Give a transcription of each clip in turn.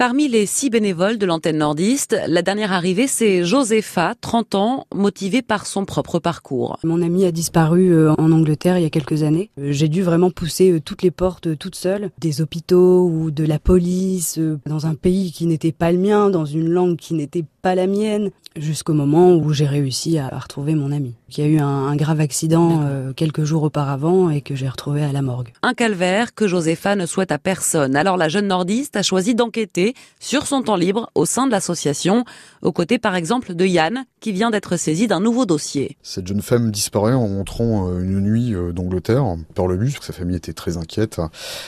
Parmi les six bénévoles de l'antenne nordiste, la dernière arrivée, c'est Josepha, 30 ans, motivée par son propre parcours. Mon amie a disparu euh, en Angleterre il y a quelques années. Euh, j'ai dû vraiment pousser euh, toutes les portes toute seule, des hôpitaux ou de la police, dans un pays qui n'était pas le mien, dans une langue qui n'était pas la mienne, jusqu'au moment où j'ai réussi à retrouver mon ami, qui a eu un, grave accident quelques jours auparavant et que j'ai retrouvé à la morgue. Un calvaire que Josepha ne souhaite à personne. Alors la jeune nordiste a choisi d'enquêter sur son temps libre au sein de l'association, aux côtés par exemple de Yann, qui vient d'être saisi d'un nouveau dossier. Cette jeune femme disparaît en rentrant euh, une nuit euh, d'Angleterre par le bus, sa famille était très inquiète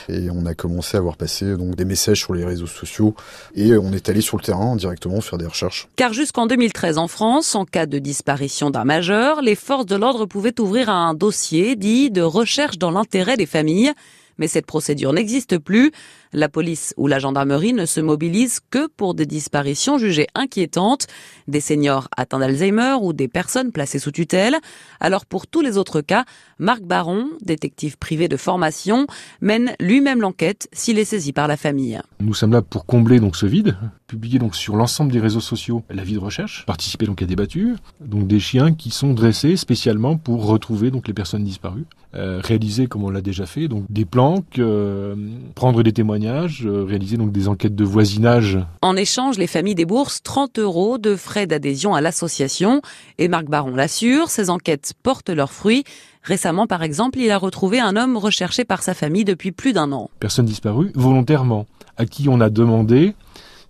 et on a commencé à voir passer donc des messages sur les réseaux sociaux et on est allé sur le terrain directement faire des recherches. Car jusqu'en 2013 en France, en cas de disparition d'un majeur, les forces de l'ordre pouvaient ouvrir un dossier dit de recherche dans l'intérêt des familles mais cette procédure n'existe plus. La police ou la gendarmerie ne se mobilisent que pour des disparitions jugées inquiétantes, des seniors atteints d'Alzheimer ou des personnes placées sous tutelle. Alors pour tous les autres cas, Marc Baron, détective privé de formation, mène lui-même l'enquête s'il est saisi par la famille. Nous sommes là pour combler donc ce vide, publier donc sur l'ensemble des réseaux sociaux la vie de recherche, participer donc à des battues, donc des chiens qui sont dressés spécialement pour retrouver donc les personnes disparues, euh, réaliser comme on l'a déjà fait donc des planques, euh, prendre des témoignages euh, réaliser donc des enquêtes de voisinage. En échange, les familles déboursent 30 euros de frais d'adhésion à l'association. Et Marc Baron l'assure, ces enquêtes portent leurs fruits. Récemment, par exemple, il a retrouvé un homme recherché par sa famille depuis plus d'un an. Personne disparue volontairement, à qui on a demandé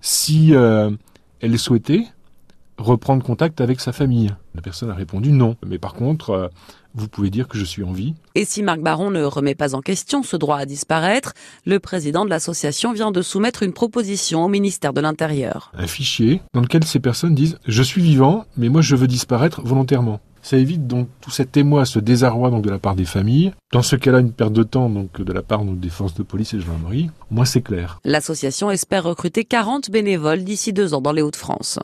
si euh, elle souhaitait reprendre contact avec sa famille. La personne a répondu non. Mais par contre, euh, vous pouvez dire que je suis en vie. Et si Marc Baron ne remet pas en question ce droit à disparaître, le président de l'association vient de soumettre une proposition au ministère de l'Intérieur. Un fichier dans lequel ces personnes disent je suis vivant, mais moi je veux disparaître volontairement. Ça évite donc tout cet émoi, ce désarroi donc de la part des familles. Dans ce cas-là, une perte de temps donc de la part des forces de police et de gendarmerie. Moi, c'est clair. L'association espère recruter 40 bénévoles d'ici deux ans dans les Hauts-de-France.